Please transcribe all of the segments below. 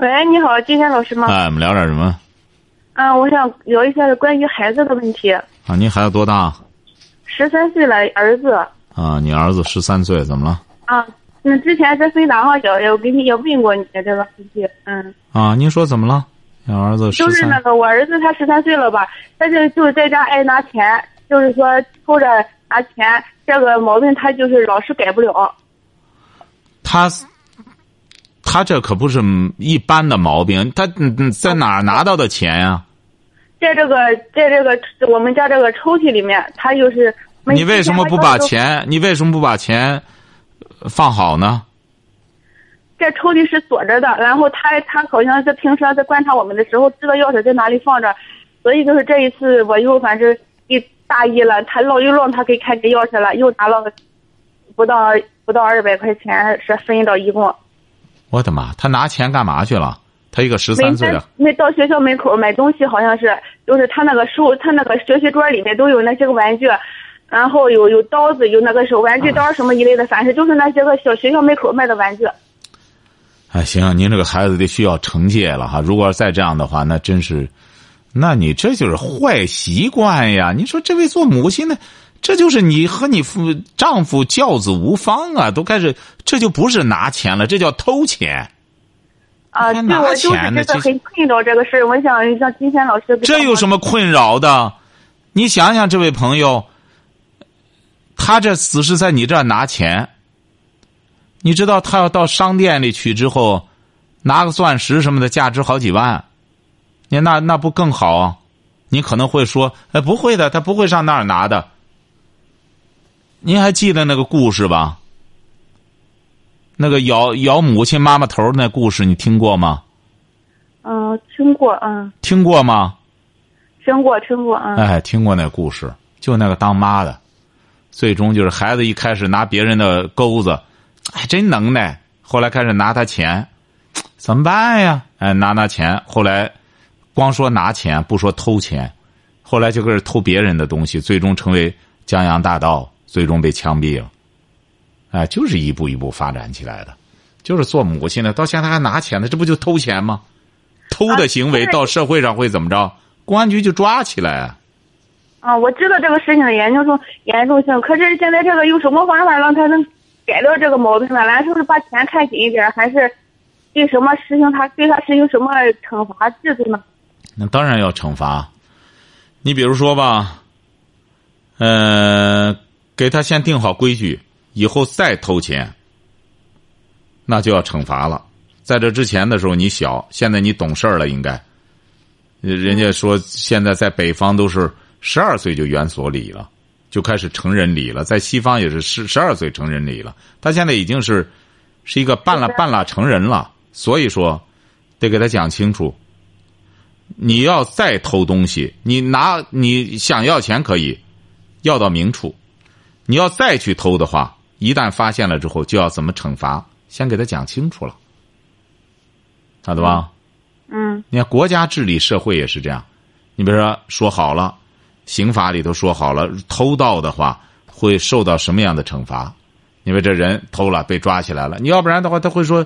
喂，你好，金山老师吗？哎，我们聊点什么？嗯，我想聊一下关于孩子的问题。啊，您孩子多大？十三岁了，儿子。啊，你儿子十三岁，怎么了？啊，那之前在飞达上也也给你也问过你这个问题，嗯。啊，您说怎么了？你儿子就是那个我儿子，他十三岁了吧？他就就在家爱拿钱，就是说偷着拿钱，这个毛病他就是老是改不了。他。他这可不是一般的毛病，他在哪儿拿到的钱呀？在这个，在这个我们家这个抽屉里面，他就是。你为什么不把钱？你为什么不把钱放好呢？这抽屉是锁着的，然后他他好像是平时在观察我们的时候，知道钥匙在哪里放着，所以就是这一次我又反正一大意了，他老又让他给看见钥匙了，又拿了不到不到二百块钱，是分到一共。我的妈！他拿钱干嘛去了？他一个十三岁的。那到学校门口买东西，好像是，就是他那个书，他那个学习桌里面都有那些个玩具，然后有有刀子，有那个手玩具刀什么一类的，反正就是那些个小学校门口卖的玩具。哎，行，您这个孩子得需要惩戒了哈！如果再这样的话，那真是，那你这就是坏习惯呀！你说这位做母亲的。这就是你和你夫丈夫教子无方啊，都开始，这就不是拿钱了，这叫偷钱。啊，对，我就是觉得很困扰这个事儿。我想让金贤老师。这有什么困扰的？你想想，这位朋友，他这只是在你这儿拿钱。你知道，他要到商店里去之后，拿个钻石什么的，价值好几万，你那那不更好？你可能会说，哎，不会的，他不会上那儿拿的。您还记得那个故事吧？那个咬咬母亲妈妈头那故事，你听过吗？嗯，听过，嗯。听过吗？听过，听过，嗯。哎，听过那故事，就那个当妈的，最终就是孩子一开始拿别人的钩子，还真能耐。后来开始拿他钱，怎么办呀？哎，拿拿钱。后来光说拿钱，不说偷钱，后来就开始偷别人的东西，最终成为江洋大盗。最终被枪毙了，哎，就是一步一步发展起来的，就是做母亲的到现在还拿钱呢，这不就偷钱吗？偷的行为到社会上会怎么着？公安局就抓起来。啊，我知道这个事情的严重性严重性，可是现在这个有什么方法让他能改掉这个毛病呢？咱是不是把钱看紧一点，还是对什么实行他对他实行什么惩罚制度呢？那当然要惩罚。你比如说吧，嗯。给他先定好规矩，以后再偷钱，那就要惩罚了。在这之前的时候你小，现在你懂事了，应该。人家说现在在北方都是十二岁就园所礼了，就开始成人礼了。在西方也是十十二岁成人礼了。他现在已经是是一个半拉半拉成人了，所以说得给他讲清楚。你要再偷东西，你拿你想要钱可以，要到明处。你要再去偷的话，一旦发现了之后，就要怎么惩罚？先给他讲清楚了，晓得吧？嗯。你看国家治理社会也是这样，你比如说说好了，刑法里头说好了，偷盗的话会受到什么样的惩罚？因为这人偷了被抓起来了，你要不然的话他会说，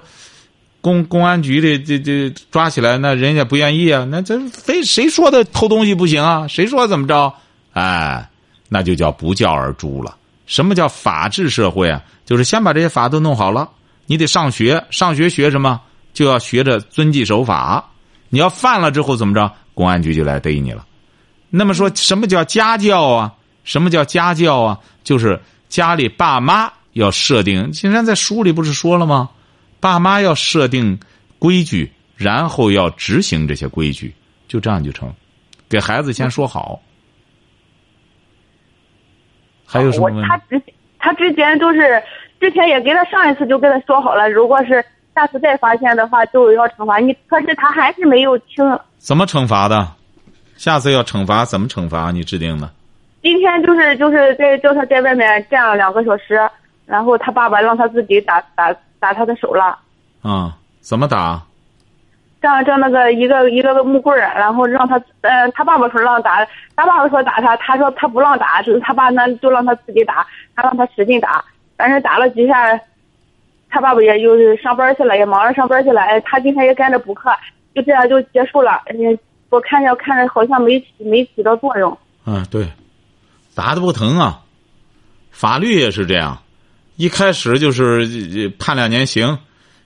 公公安局的这这抓起来，那人家不愿意啊，那这非谁说的偷东西不行啊？谁说怎么着？哎，那就叫不教而诛了。什么叫法治社会啊？就是先把这些法都弄好了，你得上学，上学学什么？就要学着遵纪守法。你要犯了之后怎么着？公安局就来逮你了。那么说什么叫家教啊？什么叫家教啊？就是家里爸妈要设定。金山在书里不是说了吗？爸妈要设定规矩，然后要执行这些规矩，就这样就成。给孩子先说好。还有我他之他之前都是之前也给他上一次就跟他说好了，如果是下次再发现的话就要惩罚你。可是他还是没有听。怎么惩罚的？下次要惩罚怎么惩罚？你制定的？今天就是就是在叫他在外面站了两个小时，然后他爸爸让他自己打打打他的手了。啊？怎么打？像这那个一个一个个木棍儿，然后让他，呃，他爸爸说让打，他爸爸说打他，他说他不让打，就是他爸那就让他自己打，他让他使劲打，但是打了几下，他爸爸也就是上班去了，也忙着上班去了，哎，他今天也跟着补课，就这样就结束了。嗯，我看着看着好像没起没起到作用。嗯，对，打的不疼啊，法律也是这样，一开始就是判两年刑，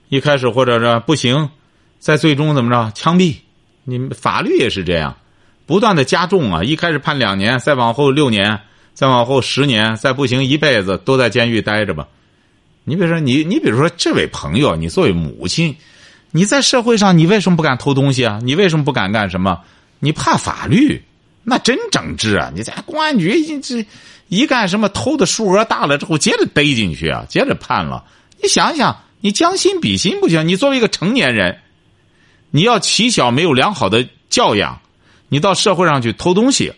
一开始或者是不行。在最终怎么着？枪毙！你们法律也是这样，不断的加重啊！一开始判两年，再往后六年，再往后十年，再不行一辈子都在监狱待着吧。你比如说，你你比如说这位朋友，你作为母亲，你在社会上你为什么不敢偷东西啊？你为什么不敢干什么？你怕法律？那真整治啊！你在公安局一这一干什么偷的数额大了之后，接着逮进去啊，接着判了。你想想，你将心比心不行？你作为一个成年人。你要起小没有良好的教养，你到社会上去偷东西，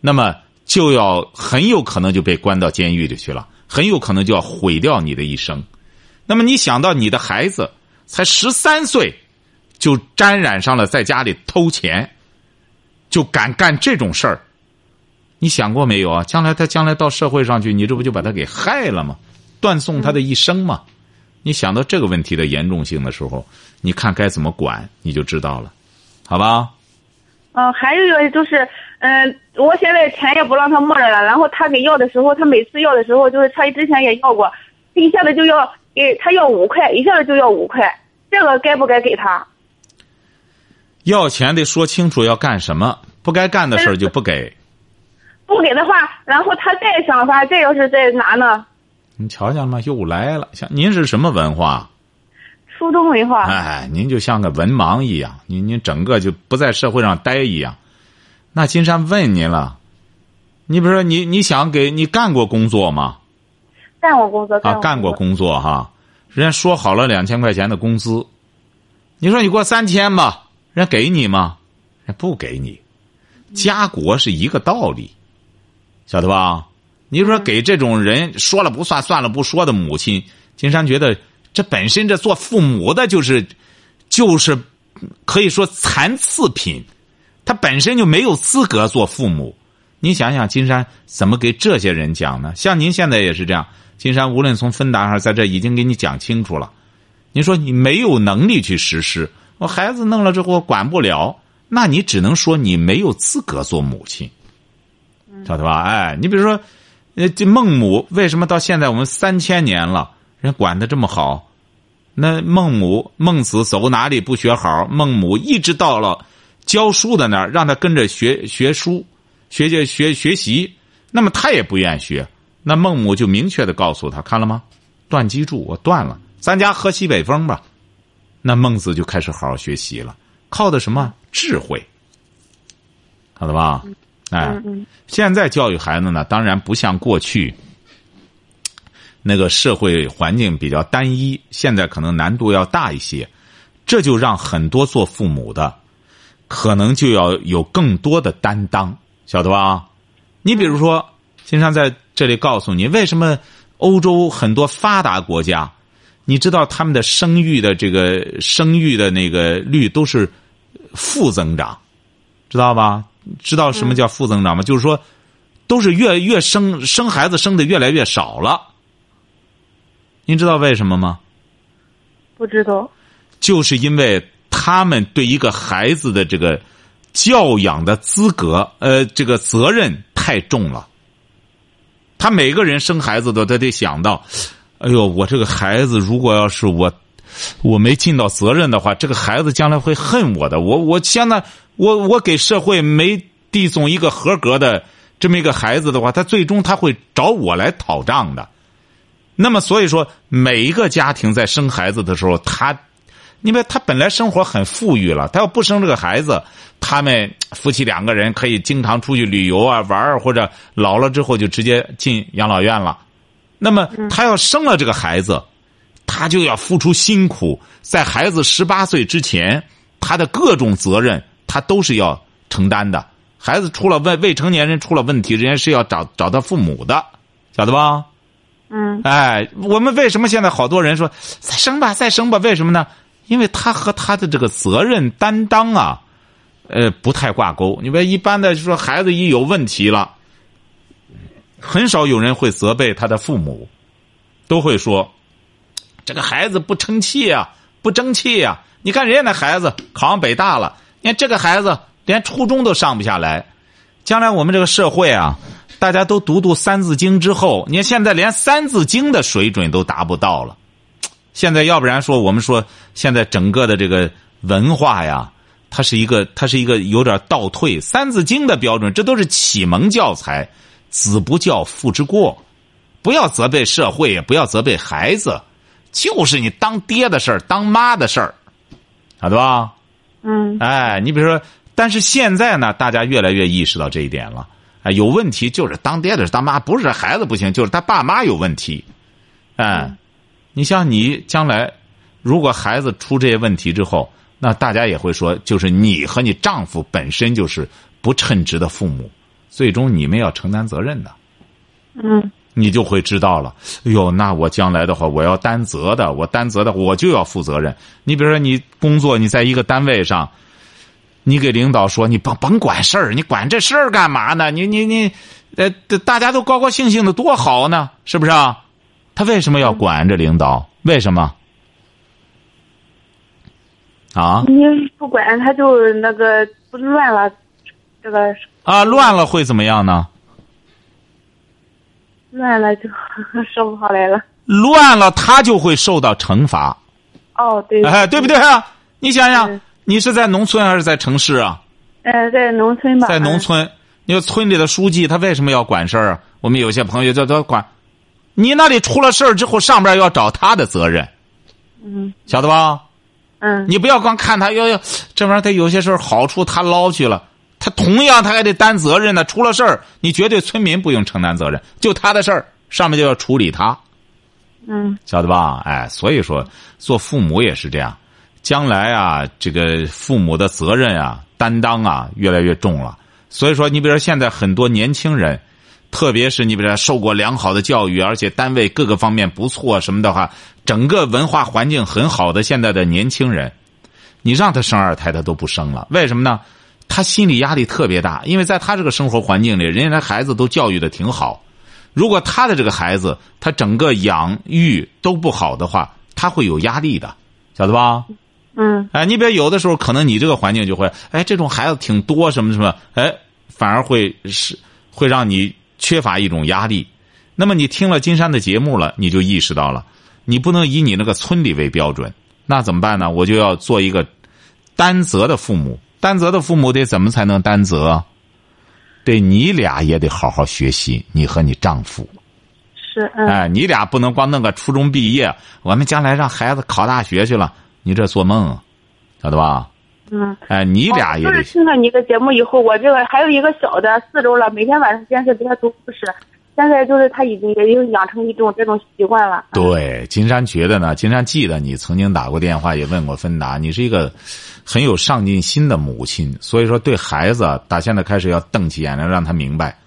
那么就要很有可能就被关到监狱里去了，很有可能就要毁掉你的一生。那么你想到你的孩子才十三岁，就沾染上了在家里偷钱，就敢干这种事儿，你想过没有啊？将来他将来到社会上去，你这不就把他给害了吗？断送他的一生吗？你想到这个问题的严重性的时候，你看该怎么管，你就知道了，好吧？嗯，还有一个就是，嗯，我现在钱也不让他摸着了，然后他给要的时候，他每次要的时候，就是他之前也要过，他一下子就要给他要五块，一下子就要五块，这个该不该给他？要钱得说清楚要干什么，不该干的事儿就不给。不给的话，然后他再想法，再要是再拿呢？你瞧见了吗？又来了。像您是什么文化？初中文化。哎，您就像个文盲一样，您您整个就不在社会上待一样。那金山问您了，你比如说你你想给你干过工作吗？干过工作。啊，干过工作哈。人家说好了两千块钱的工资，你说你过三千吧，人家给你吗？人不给你。家国是一个道理，晓得吧？你说给这种人说了不算、算了不说的母亲，金山觉得这本身这做父母的就是，就是可以说残次品，他本身就没有资格做父母。你想想，金山怎么给这些人讲呢？像您现在也是这样，金山无论从分达上，在这已经给你讲清楚了。你说你没有能力去实施，我孩子弄了之后管不了，那你只能说你没有资格做母亲，晓得吧？哎，你比如说。呃，这孟母为什么到现在我们三千年了，人管的这么好？那孟母孟子走哪里不学好？孟母一直到了教书的那儿，让他跟着学学书，学学学学习。那么他也不愿学，那孟母就明确的告诉他，看了吗？断机杼，我断了，咱家喝西北风吧。那孟子就开始好好学习了，靠的什么智慧？好了吧？哎，现在教育孩子呢，当然不像过去那个社会环境比较单一，现在可能难度要大一些，这就让很多做父母的可能就要有更多的担当，晓得吧？你比如说，金山在这里告诉你，为什么欧洲很多发达国家，你知道他们的生育的这个生育的那个率都是负增长，知道吧？知道什么叫负增长吗？就是说，都是越越生生孩子生的越来越少了。您知道为什么吗？不知道。就是因为他们对一个孩子的这个教养的资格，呃，这个责任太重了。他每个人生孩子都他得想到，哎呦，我这个孩子如果要是我我没尽到责任的话，这个孩子将来会恨我的。我我现在。我我给社会没递送一个合格的这么一个孩子的话，他最终他会找我来讨账的。那么所以说，每一个家庭在生孩子的时候，他，因为他本来生活很富裕了，他要不生这个孩子，他们夫妻两个人可以经常出去旅游啊玩儿，或者老了之后就直接进养老院了。那么他要生了这个孩子，他就要付出辛苦，在孩子十八岁之前，他的各种责任他都是要承担的。孩子出了问未成年人出了问题，人家是要找找他父母的，晓得吧？嗯哎，我们为什么现在好多人说再生吧，再生吧？为什么呢？因为他和他的这个责任担当啊，呃，不太挂钩。你别一般的就说孩子一有问题了，很少有人会责备他的父母，都会说这个孩子不争气呀、不争气呀、你看人家那孩子考上北大了，你看这个孩子连初中都上不下来。将来我们这个社会啊，大家都读读《三字经》之后，你看现在连《三字经》的水准都达不到了。现在要不然说我们说现在整个的这个文化呀，它是一个它是一个有点倒退，《三字经》的标准这都是启蒙教材，子不教父之过，不要责备社会，也不要责备孩子，就是你当爹的事儿、当妈的事儿，晓得吧？嗯哎，你比如说，但是现在呢，大家越来越意识到这一点了。哎，有问题就是当爹的是当妈，不是孩子不行，就是他爸妈有问题。哎，你像你将来，如果孩子出这些问题之后，那大家也会说，就是你和你丈夫本身就是不称职的父母，最终你们要承担责任的。嗯你就会知道了。哎呦，那我将来的话，我要担责的，我担责的，我就要负责任。你比如说，你工作，你在一个单位上，你给领导说，你甭甭管事儿，你管这事儿干嘛呢？你你你，呃，大家都高高兴兴的，多好呢，是不是啊？他为什么要管这领导？为什么？啊你不管他就那个不乱了，这个啊，乱了会怎么样呢？乱 了就说不好来了。乱了，他就会受到惩罚。哦，对，哎，对不对啊？你想想嗯，你是在农村还是在城市啊？呃，在农村吧，在农村，你说村里的书记他为什么要管事儿啊？我们有些朋友叫他管，你那里出了事儿之后，上边要找他的责任，嗯晓得吧？嗯你不要光看他，要要这玩意儿，他有些时候好处他捞去了，他同样他还得担责任呢。出了事儿，你绝对村民不用承担责任，就他的事儿，上面就要处理他。嗯晓得吧？哎，所以说做父母也是这样，将来啊，这个父母的责任啊、担当啊越来越重了。所以说，你比如说现在很多年轻人，特别是你比如说受过良好的教育，而且单位各个方面不错什么的话，整个文化环境很好的现在的年轻人，你让他生二胎他都不生了，为什么呢？他心理压力特别大，因为在他这个生活环境里，人家的孩子都教育的挺好。如果他的这个孩子他整个养育都不好的话，他会有压力的，晓得吧？嗯哎，你比如有的时候可能你这个环境就会，哎，这种孩子挺多，什么什么，哎，反而会是会让你缺乏一种压力。那么你听了金山的节目了，你就意识到了，你不能以你那个村里为标准，那怎么办呢？我就要做一个担责的父母。担责的父母得怎么才能担责？对你俩也得好好学习，你和你丈夫。是嗯哎，你俩不能光弄个初中毕业，我们将来让孩子考大学去了，你这做梦，晓得吧？嗯。哎，你俩也得哦就是听了你的节目以后，我这个还有一个小的四周了，每天晚上坚持给他读故事，现在就是他已经也已经养成一种这种习惯了。对。金山觉得呢，金山记得你曾经打过电话，也问过芬达，你是一个很有上进心的母亲，所以说对孩子，打现在开始要瞪起眼来，让他明白，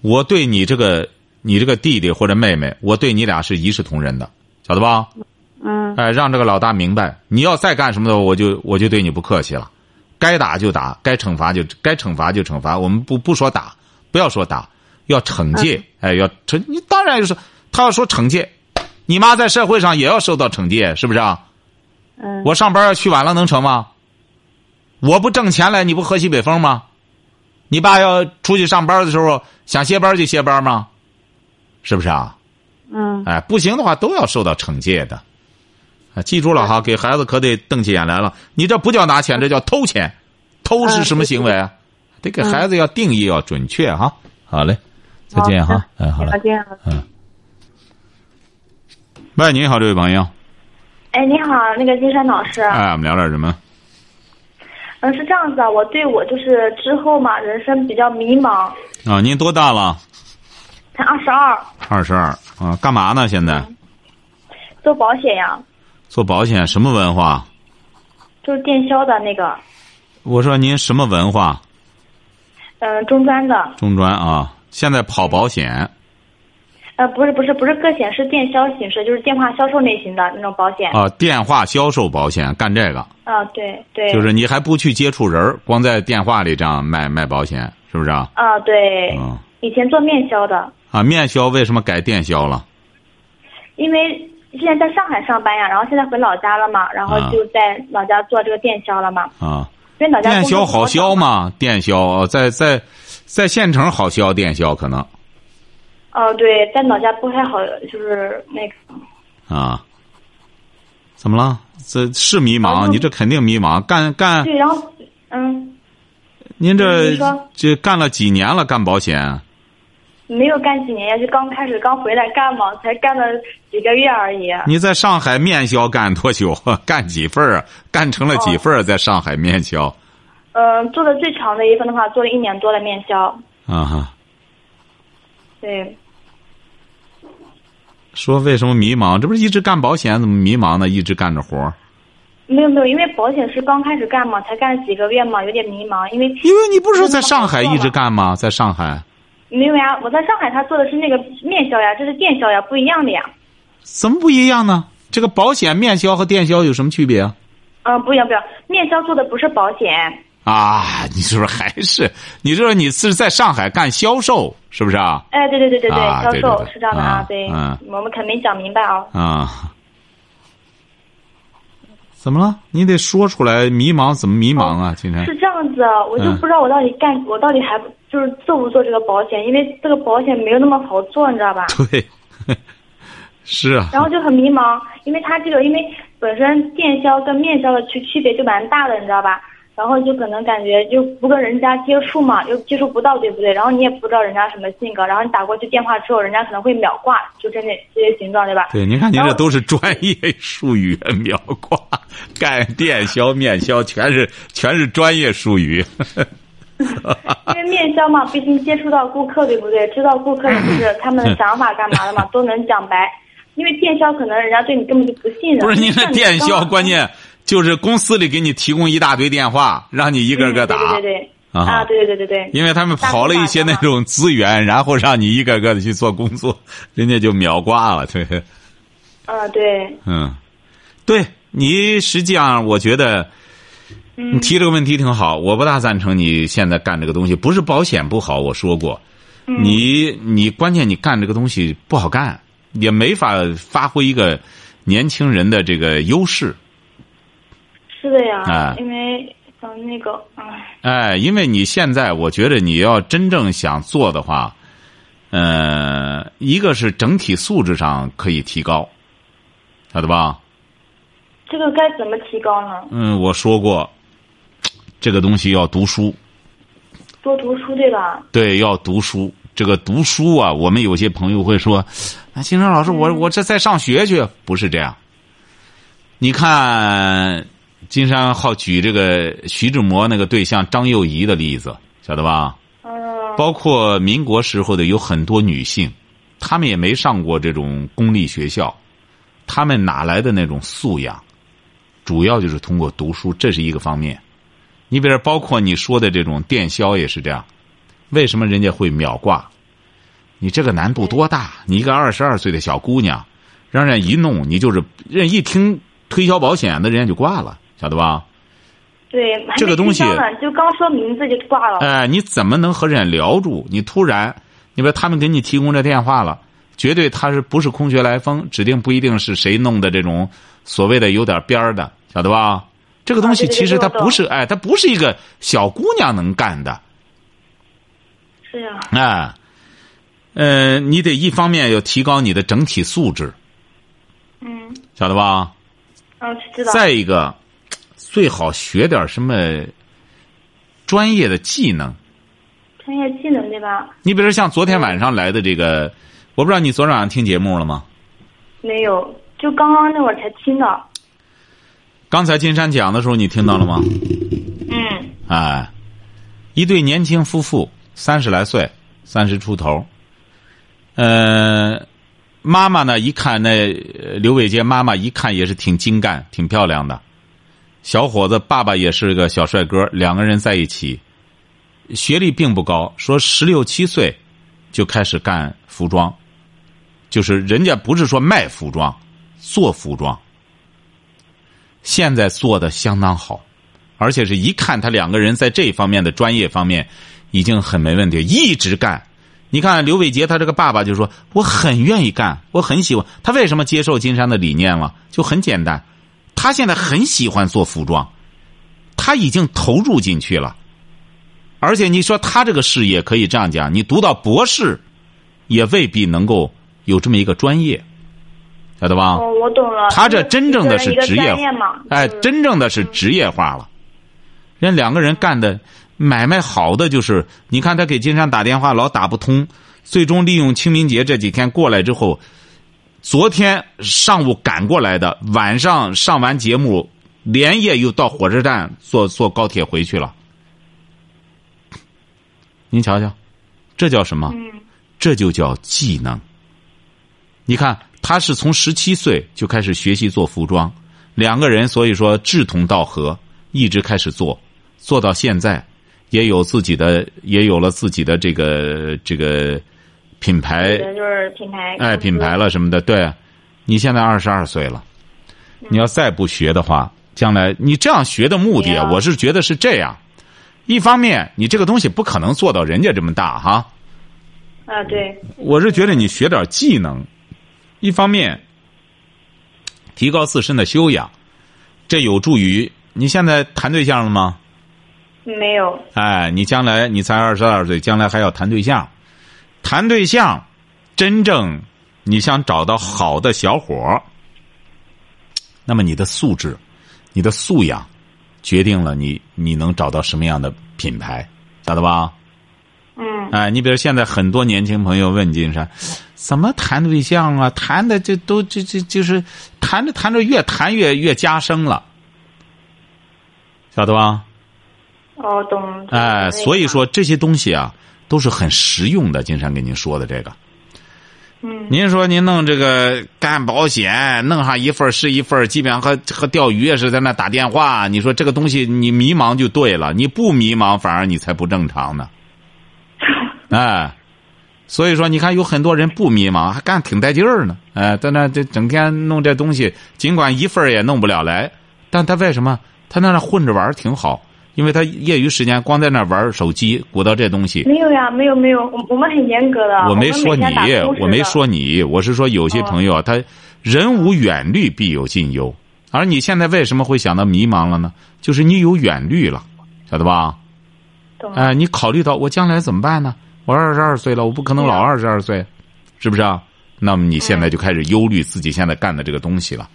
我对你这个你这个弟弟或者妹妹，我对你俩是一视同仁的，晓得吧？嗯哎，让这个老大明白，你要再干什么的，我就我就对你不客气了，该打就打，该惩罚就该惩罚就惩罚，我们不不说打，不要说打，要惩戒，哎，要惩你当然就是他要说惩戒，你妈在社会上也要受到惩戒，是不是啊？嗯。我上班要去晚了能成吗？我不挣钱来，你不喝西北风吗？你爸要出去上班的时候想歇班就歇班吗？是不是啊？嗯哎，不行的话都要受到惩戒的。啊，记住了哈，给孩子可得瞪起眼来了。你这不叫拿钱，这叫偷钱。偷是什么行为啊？得给孩子要定义要准确哈。好嘞，再见哈。哎，好嘞再。见。嗯。喂，你好，这位朋友。哎，你好，那个金山老师，哎，我们聊点什么？嗯，是这样子啊，我对我就是之后嘛，人生比较迷茫，啊，您多大了？才二十二，二十二啊，干嘛呢？现在？做保险呀，做保险什么文化？就是电销的那个，我说您什么文化？嗯、中专的，中专啊，现在跑保险呃，不是不是不是个险，是电销形式，就是电话销售类型的那种保险。啊，电话销售保险干这个，啊，对对。就是你还不去接触人儿，光在电话里这样卖卖保险，是不是啊？啊，对。嗯。以前做面销的。啊，面销为什么改电销了？因为现在在上海上班呀，然后现在回老家了嘛，然后就在老家做这个电销了嘛。啊。因为老家电销好销吗？电销在在在县城好销，电销可能。哦，对，在老家不太好，就是那个。啊。怎么了？这是迷茫，你这肯定迷茫。干干。对，然后嗯。您这这干了几年了？干保险？没有干几年呀，就刚开始刚回来干嘛，才干了几个月而已。你在上海面销干多久？干几份儿？干成了几份儿？在上海面销？嗯，做的最长的一份的话，做了一年多的面销。啊哈。对。说为什么迷茫？这不是一直干保险，怎么迷茫呢？一直干着活儿。没有没有，因为保险是刚开始干嘛，才干了几个月嘛，有点迷茫。因为因为你不是说在上海一直干吗？在上海。没有呀，我在上海，他做的是那个面销呀，这是电销呀，不一样的呀。怎么不一样呢？这个保险面销和电销有什么区别啊？嗯，不一样，不一样。面销做的不是保险。啊，你是不是还是？你说你是在上海干销售，是不是啊？哎，对对对对对，啊、销售对对对是这样的啊，对，嗯，我们肯没讲明白啊。啊。怎么了？你得说出来，迷茫怎么迷茫啊？今天是这样子，我就不知道我到底干，我到底还就是做不做这个保险，因为这个保险没有那么好做，你知道吧？对，是啊。然后就很迷茫，因为他这个，因为本身电销跟面销的区区别就蛮大的，你知道吧？然后就可能感觉就不跟人家接触嘛，又接触不到，对不对？然后你也不知道人家什么性格，然后你打过去电话之后，人家可能会秒挂，就这那这些形状，对吧？对，您看您这都是专业术语，秒挂、干电销、面销，全是全是专业术语。因为面销嘛，毕竟接触到顾客，对不对？知道顾客就是他们的想法干嘛的嘛，都能讲白。因为电销可能人家对你根本就不信任。不是您这电销，关键就是公司里给你提供一大堆电话，让你一个个打。嗯对对对对。啊啊，对对对对对。因为他们跑了一些那种资源，然后让你一个个的去做工作，人家就秒挂了。对，啊，对。嗯，对你实际上，我觉得你提这个问题挺好。我不大赞成你现在干这个东西，不是保险不好，我说过，你你关键你干这个东西不好干，也没法发挥一个年轻人的这个优势。是的呀，啊因为嗯那个唉，哎，因为你现在，我觉得你要真正想做的话，呃，一个是整体素质上可以提高，晓得吧？这个该怎么提高呢？嗯，我说过，这个东西要读书，多读书对吧？对，要读书。这个读书啊，我们有些朋友会说：“啊，金生老师，我我这在上学去。”不是这样。你看，金山好举这个徐志摩那个对象张幼仪的例子，晓得吧？嗯。包括民国时候的有很多女性，她们也没上过这种公立学校，她们哪来的那种素养？主要就是通过读书，这是一个方面。你比如包括你说的这种电销也是这样，为什么人家会秒挂？你这个难度多大？你一个二十二岁的小姑娘，让人一弄，你就是人一听推销保险的，人家就挂了，晓得吧？对，这个东西就刚说名字就挂了。哎，你怎么能和人家聊住？你突然，你说他们给你提供这电话了，绝对他是不是空穴来风？指定不一定是谁弄的这种所谓的有点边儿的，晓得吧？这个东西其实它不是，哎，它不是一个小姑娘能干的，是呀，哎，呃，你得一方面要提高你的整体素质，嗯晓得吧？嗯，知道。再一个，最好学点什么专业的技能。专业技能对吧？你比如说像昨天晚上来的这个，我不知道你昨天晚上听节目了吗？没有，就刚刚那会儿才听到。刚才金山讲的时候，你听到了吗？嗯哎，一对年轻夫妇，三十来岁，三十出头。呃，妈妈呢，一看那呃刘伟杰妈妈一看也是挺精干、挺漂亮的，小伙子爸爸也是个小帅哥，两个人在一起，学历并不高，说十六七岁就开始干服装，就是人家不是说卖服装，做服装，现在做的相当好，而且是一看他两个人在这方面的专业方面已经很没问题，一直干。你看刘伟杰，他这个爸爸就说：“我很愿意干，我很喜欢。他为什么接受金山的理念了？就很简单，他现在很喜欢做服装，他已经投入进去了。而且你说他这个事业可以这样讲，你读到博士，也未必能够有这么一个专业，晓得吧？哦，我懂了。他这真正的是职业一个专业嘛，哎，真正的是职业化了。人两个人干的买卖好的就是，你看他给金山打电话老打不通，最终利用清明节这几天过来之后，昨天上午赶过来的，晚上上完节目，连夜又到火车站坐坐高铁回去了。您瞧瞧，这叫什么？嗯这就叫技能。你看，他是从十七岁就开始学习做服装，两个人所以说志同道合，一直开始做，做到现在，也有自己的，也有了自己的这个这个品牌，就是品牌。哎，品牌。了什么的。对，你现在二十二岁了，你要再不学的话，将来你这样学的目的我是觉得是这样。一方面，你这个东西不可能做到人家这么大哈。啊，对，我是觉得你学点技能，一方面提高自身的修养，这有助于你现在谈对象了吗？没有。哎，你将来你才二十二岁，将来还要谈对象，谈对象，真正你想找到好的小伙儿，那么你的素质、你的素养，决定了你你能找到什么样的品牌，晓得吧？嗯。哎，你比如现在很多年轻朋友问金山，怎么谈对象啊？谈的这都这这就是谈着谈着越谈越越加深了，晓得吧？哦，懂。哎，所以说这些东西啊都是很实用的。金山给您说的这个，嗯。您说您弄这个干保险，弄上一份是一份，基本上和和钓鱼也是在那打电话。你说这个东西你迷茫就对了，你不迷茫反而你才不正常呢。哎，所以说你看有很多人不迷茫，还干挺带劲儿呢。哎，在那这整天弄这东西，尽管一份也弄不了来，但他为什么他在那混着玩挺好？因为他业余时间光在那玩手机，鼓捣这东西。没有呀，没有没有，我我们很严格的。我没说你我没说你，我是说有些朋友啊，他人无远虑，必有近忧。而你现在为什么会想到迷茫了呢？就是你有远虑了，晓得吧？懂了。哎，你考虑到我将来怎么办呢？我二十二岁了，我不可能老二十二岁，是不是啊？那么你现在就开始忧虑自己现在干的这个东西了，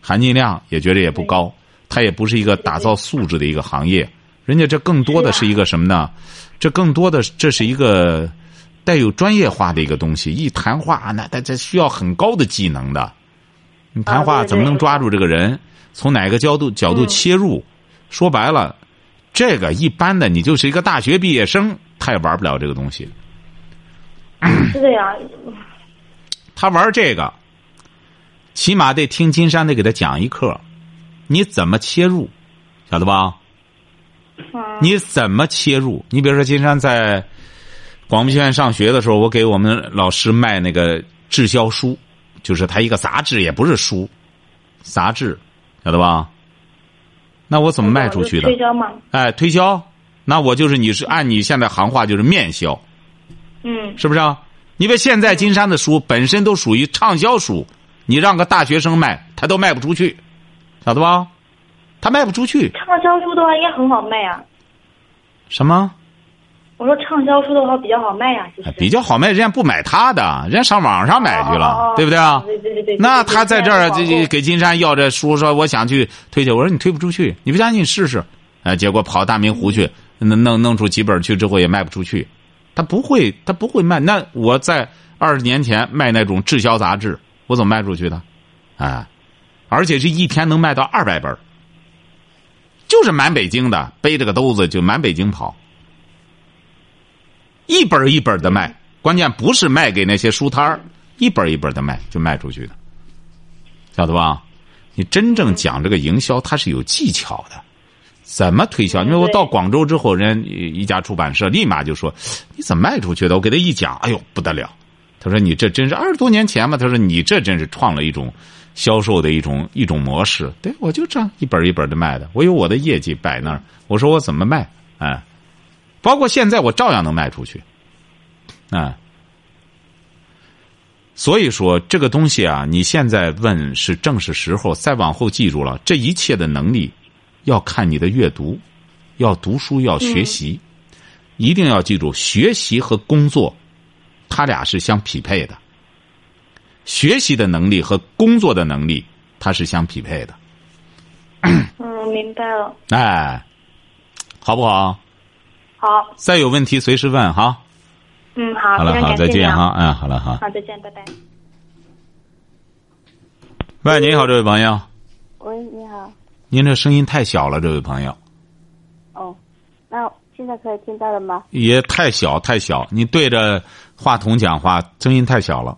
含金量也觉得也不高，它也不是一个打造素质的一个行业，人家这更多的是一个什么呢？这更多的这是一个带有专业化的一个东西。一谈话，那它这需要很高的技能的。你谈话怎么能抓住这个人？从哪个角度角度嗯切入？说白了，这个一般的你就是一个大学毕业生，他也玩不了这个东西。是的呀，他玩这个，起码得听金山得给他讲一课，你怎么切入，晓得吧？嗯。你怎么切入？你比如说，金山在广播学院上学的时候，我给我们老师卖那个滞销书，就是他一个杂志，也不是书，杂志，晓得吧？那我怎么卖出去的推？销嘛，哎，推销，那我就是你是按你现在行话就是面销，嗯，是不是啊？因为现在金山的书本身都属于畅销书，你让个大学生卖，他都卖不出去，晓得吧？他卖不出去。畅销书的话应该很好卖呀。什么？我说畅销书的话比较好卖呀，其实哎。比较好卖，人家不买他的，人家上网上买去了，哦哦哦对不对啊？对对对对。那他在这儿这对对这给金山要这书，说我想去推去，我说你推不出去，你不相信你试试。哎，结果跑大明湖去，弄弄弄出几本去之后也卖不出去，他不会，他不会卖。那我在二十年前卖那种滞销杂志，我怎么卖出去的？哎，而且是一天能卖到二百本儿就是满北京的，背着个兜子就满北京跑，一本一本的卖。关键不是卖给那些书摊儿，一本一本的卖，就卖出去的，晓得吧？你真正讲这个营销，它是有技巧的，怎么推销？因为我到广州之后，人一家出版社立马就说：“你怎么卖出去的？”我给他一讲，哎呦不得了！他说：“你这真是二十多年前嘛？”他说：“你这真是创了一种销售的一种一种模式。”对，我就这样一本一本的卖的，我有我的业绩摆那儿。我说我怎么卖？哎，包括现在我照样能卖出去，啊。所以说这个东西啊，你现在问是正是时候。再往后记住了，这一切的能力，要看你的阅读，要读书，要学习，一定要记住，学习和工作，它俩是相匹配的。学习的能力和工作的能力，它是相匹配的。嗯，明白了。哎，好不好？好。再有问题随时问哈。嗯，好，好了，好，再见哈，嗯，好了，好，好，再见，拜拜。喂，你好，这位朋友。喂，你好。您这声音太小了，这位朋友。哦，那现在可以听到了吗？也太小，太小，你对着话筒讲话，声音太小了。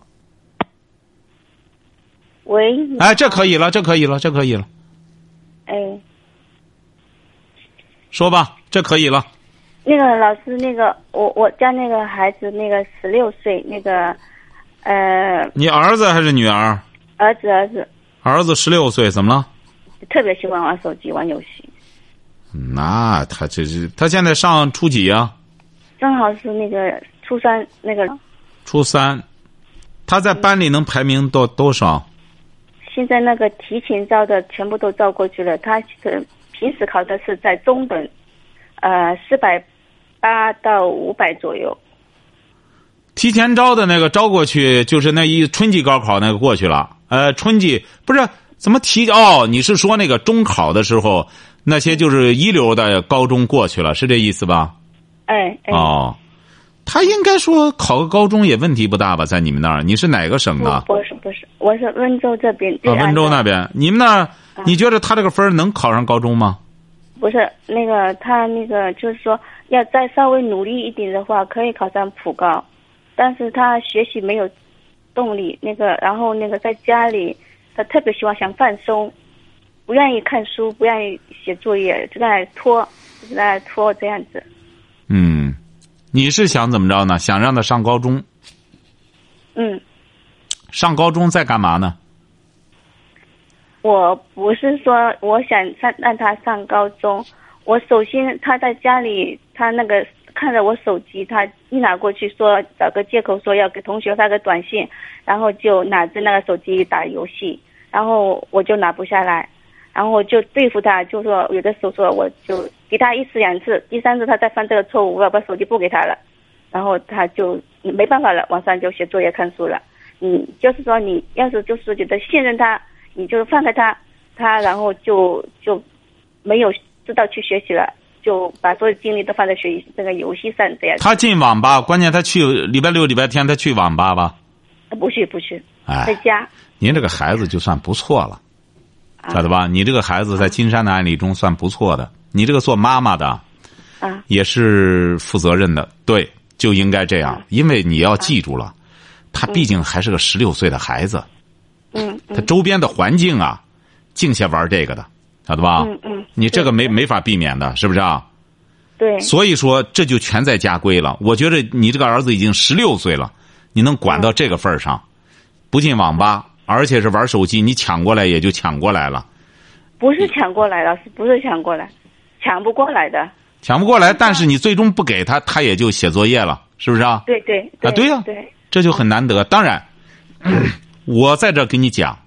喂。哎，这可以了，这可以了，这可以了。哎。说吧，这可以了。那个老师，那个我我家那个孩子，那个十六岁，那个，呃。你儿子还是女儿？儿子，儿子。儿子十六岁，怎么了？特别喜欢玩手机、玩游戏。那他这是他现在上初几呀？正好是那个初三那个。初三，他在班里能排名多多少？现在那个提前招的全部都招过去了，他是平时考的是在中等，呃，四百。八到五百左右。提前招的那个招过去，就是那一春季高考那个过去了。呃，春季不是怎么提哦？你是说那个中考的时候，那些就是一流的高中过去了，是这意思吧？哎。哦，他应该说考个高中也问题不大吧？在你们那儿，你是哪个省的？不是不是，我是温州这边。啊，温州那边，你们那儿，你觉得他这个分能考上高中吗？不是那个，他那个就是说，要再稍微努力一点的话，可以考上普高，但是他学习没有动力，那个，然后那个在家里，他特别喜欢想放松，不愿意看书，不愿意写作业，就在拖，就在拖这样子。嗯，你是想怎么着呢？想让他上高中？嗯。上高中在干嘛呢？我不是说我想上让他上高中，我首先他在家里，他那个看着我手机，他一拿过去说找个借口说要给同学发个短信，然后就拿着那个手机打游戏，然后我就拿不下来，然后我就对付他，就说有的时候说我就给他一次两次，第三次他再犯这个错误，我要把手机不给他了，然后他就没办法了，晚上就写作业看书了。嗯，就是说你要是就是觉得信任他。你就放开他，他然后就就没有知道去学习了，就把所有精力都放在学习这个游戏上这样。他进网吧，关键他去礼拜六、礼拜天他去网吧吧？不去不去，在家。您这个孩子就算不错了，晓得吧？你这个孩子在金山的案例中算不错的。你这个做妈妈的，啊，也是负责任的，对，就应该这样。因为你要记住了，他毕竟还是个十六岁的孩子。嗯，他周边的环境啊，净些玩这个的，晓得吧？嗯嗯，你这个没没法避免的，是不是啊？对。所以说，这就全在家规了。我觉得你这个儿子已经十六岁了，你能管到这个份儿上，不进网吧，而且是玩手机，你抢过来也就抢过来了。不是抢过来了，是不是抢过来？抢不过来的。抢不过来，但是你最终不给他，他也就写作业了，是不是啊？对对。啊，对呀。对。这就很难得。当然。我在这跟你讲，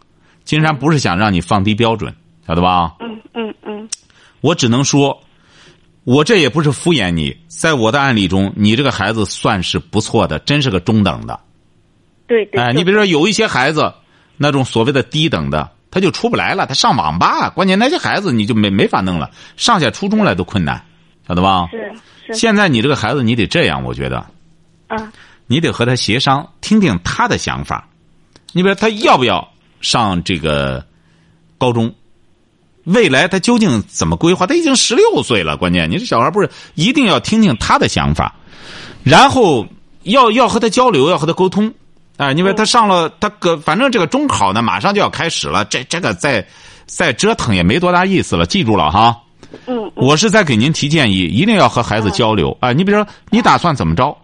金山不是想让你放低标准，晓得吧？嗯嗯嗯。我只能说，我这也不是敷衍你，在我的案例中，你这个孩子算是不错的，真是个中等的。对对。哎，你比如说有一些孩子，那种所谓的低等的，他就出不来了，他上网吧，关键那些孩子你就没没法弄了，上下初中来都困难，晓得吧？是是。现在你这个孩子，你得这样，我觉得。啊。你得和他协商，听听他的想法。你比如他要不要上这个高中？未来他究竟怎么规划？他已经十六岁了，关键你这小孩不是一定要听听他的想法，然后要要和他交流，要和他沟通。哎，因为他上了他个，反正这个中考呢，马上就要开始了，这这个再再折腾也没多大意思了，记住了哈。嗯，我是在给您提建议，一定要和孩子交流啊！你比如说，你打算怎么着？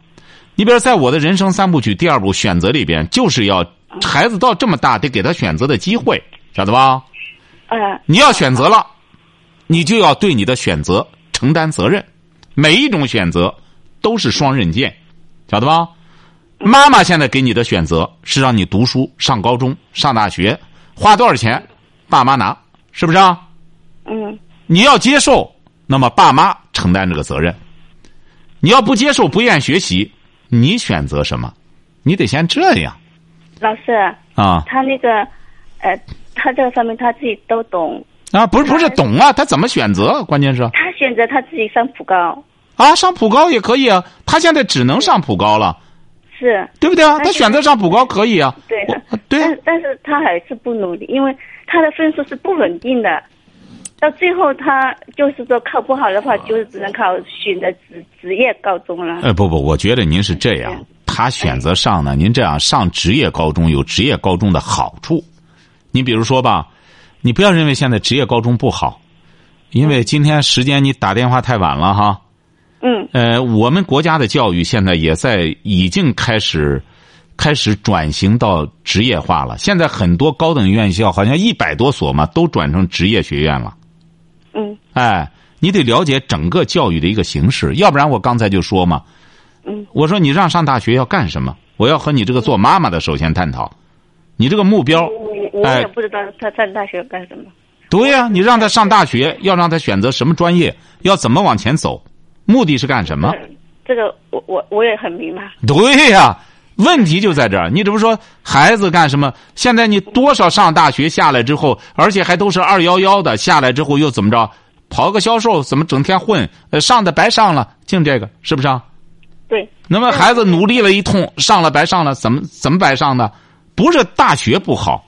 你比如在我的人生三部曲第二部选择里边，就是要孩子到这么大，得给他选择的机会，晓得吧？嗯你要选择了，你就要对你的选择承担责任。每一种选择都是双刃剑，晓得吧？妈妈现在给你的选择是让你读书、上高中、上大学，花多少钱，爸妈拿，是不是啊？嗯你要接受，那么爸妈承担这个责任。你要不接受，不愿学习，你选择什么？你得先这样老师，啊他那个，呃，他这个方面他自己都懂，啊！不是不是懂啊，他怎么选择？关键是他选择他自己上普高，啊，上普高也可以啊。他现在只能上普高了，是对不对啊？他他选择上普高可以啊。对，对啊但但是他还是不努力，因为他的分数是不稳定的，到最后他就是说考不好的话，就是只能考选择职职业高中了。哎，不不，我觉得您是这样，他选择上呢，您这样上职业高中有职业高中的好处。你比如说吧，你不要认为现在职业高中不好，因为今天时间你打电话太晚了哈。嗯呃，我们国家的教育现在也在已经开始开始转型到职业化了。现在很多高等院校好像一百多所嘛，都转成职业学院了。嗯哎，你得了解整个教育的一个形式，要不然我刚才就说嘛，嗯，我说你让上大学要干什么？我要和你这个做妈妈的首先探讨，你这个目标，我我哎也不知道他上大学干什么。对呀、你让他上大学，要让他选择什么专业，要怎么往前走，目的是干什么？嗯这个我我我也很明白。对呀、问题就在这儿。你这不说孩子干什么？现在你多少上大学下来之后，而且还都是二幺幺的，下来之后又怎么着？跑个销售，怎么整天混？呃，上的白上了，净这个是不是啊？对，那么孩子努力了一通，上了白上了，怎么怎么白上的？不是大学不好，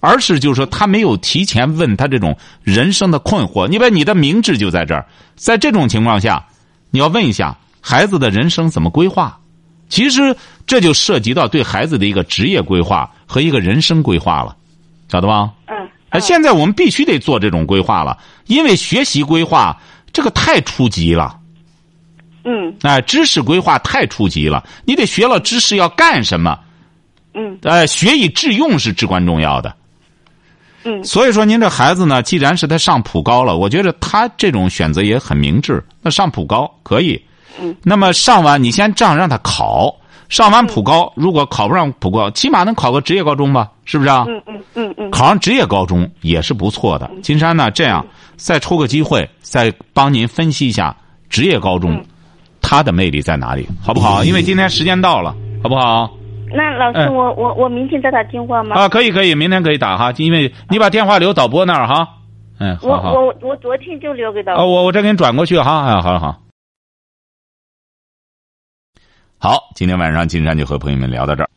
而是就是说他没有提前问他这种人生的困惑。你把你的明智就在这儿，在这种情况下，你要问一下孩子的人生怎么规划。其实这就涉及到对孩子的一个职业规划和一个人生规划了，晓得吧？嗯哎，现在我们必须得做这种规划了，因为学习规划这个太初级了。嗯哎，知识规划太初级了，你得学了知识要干什么？嗯哎，学以致用是至关重要的。嗯所以说，您这孩子呢，既然是他上普高了，我觉得他这种选择也很明智。那上普高可以，嗯，那么上完你先这样让他考，上完普高，如果考不上普高，起码能考个职业高中吧？是不是啊？嗯嗯嗯嗯考上职业高中也是不错的。金山呢，这样再抽个机会，再帮您分析一下职业高中它的魅力在哪里，好不好？因为今天时间到了，好不好？那老师，嗯我我我明天再打电话吗？啊，可以可以，明天可以打哈，因为你把电话留导播那儿哈。嗯，我好好。我我昨天就留给导啊，我我再给你转过去哈，哎，好好。好，今天晚上金山就和朋友们聊到这儿。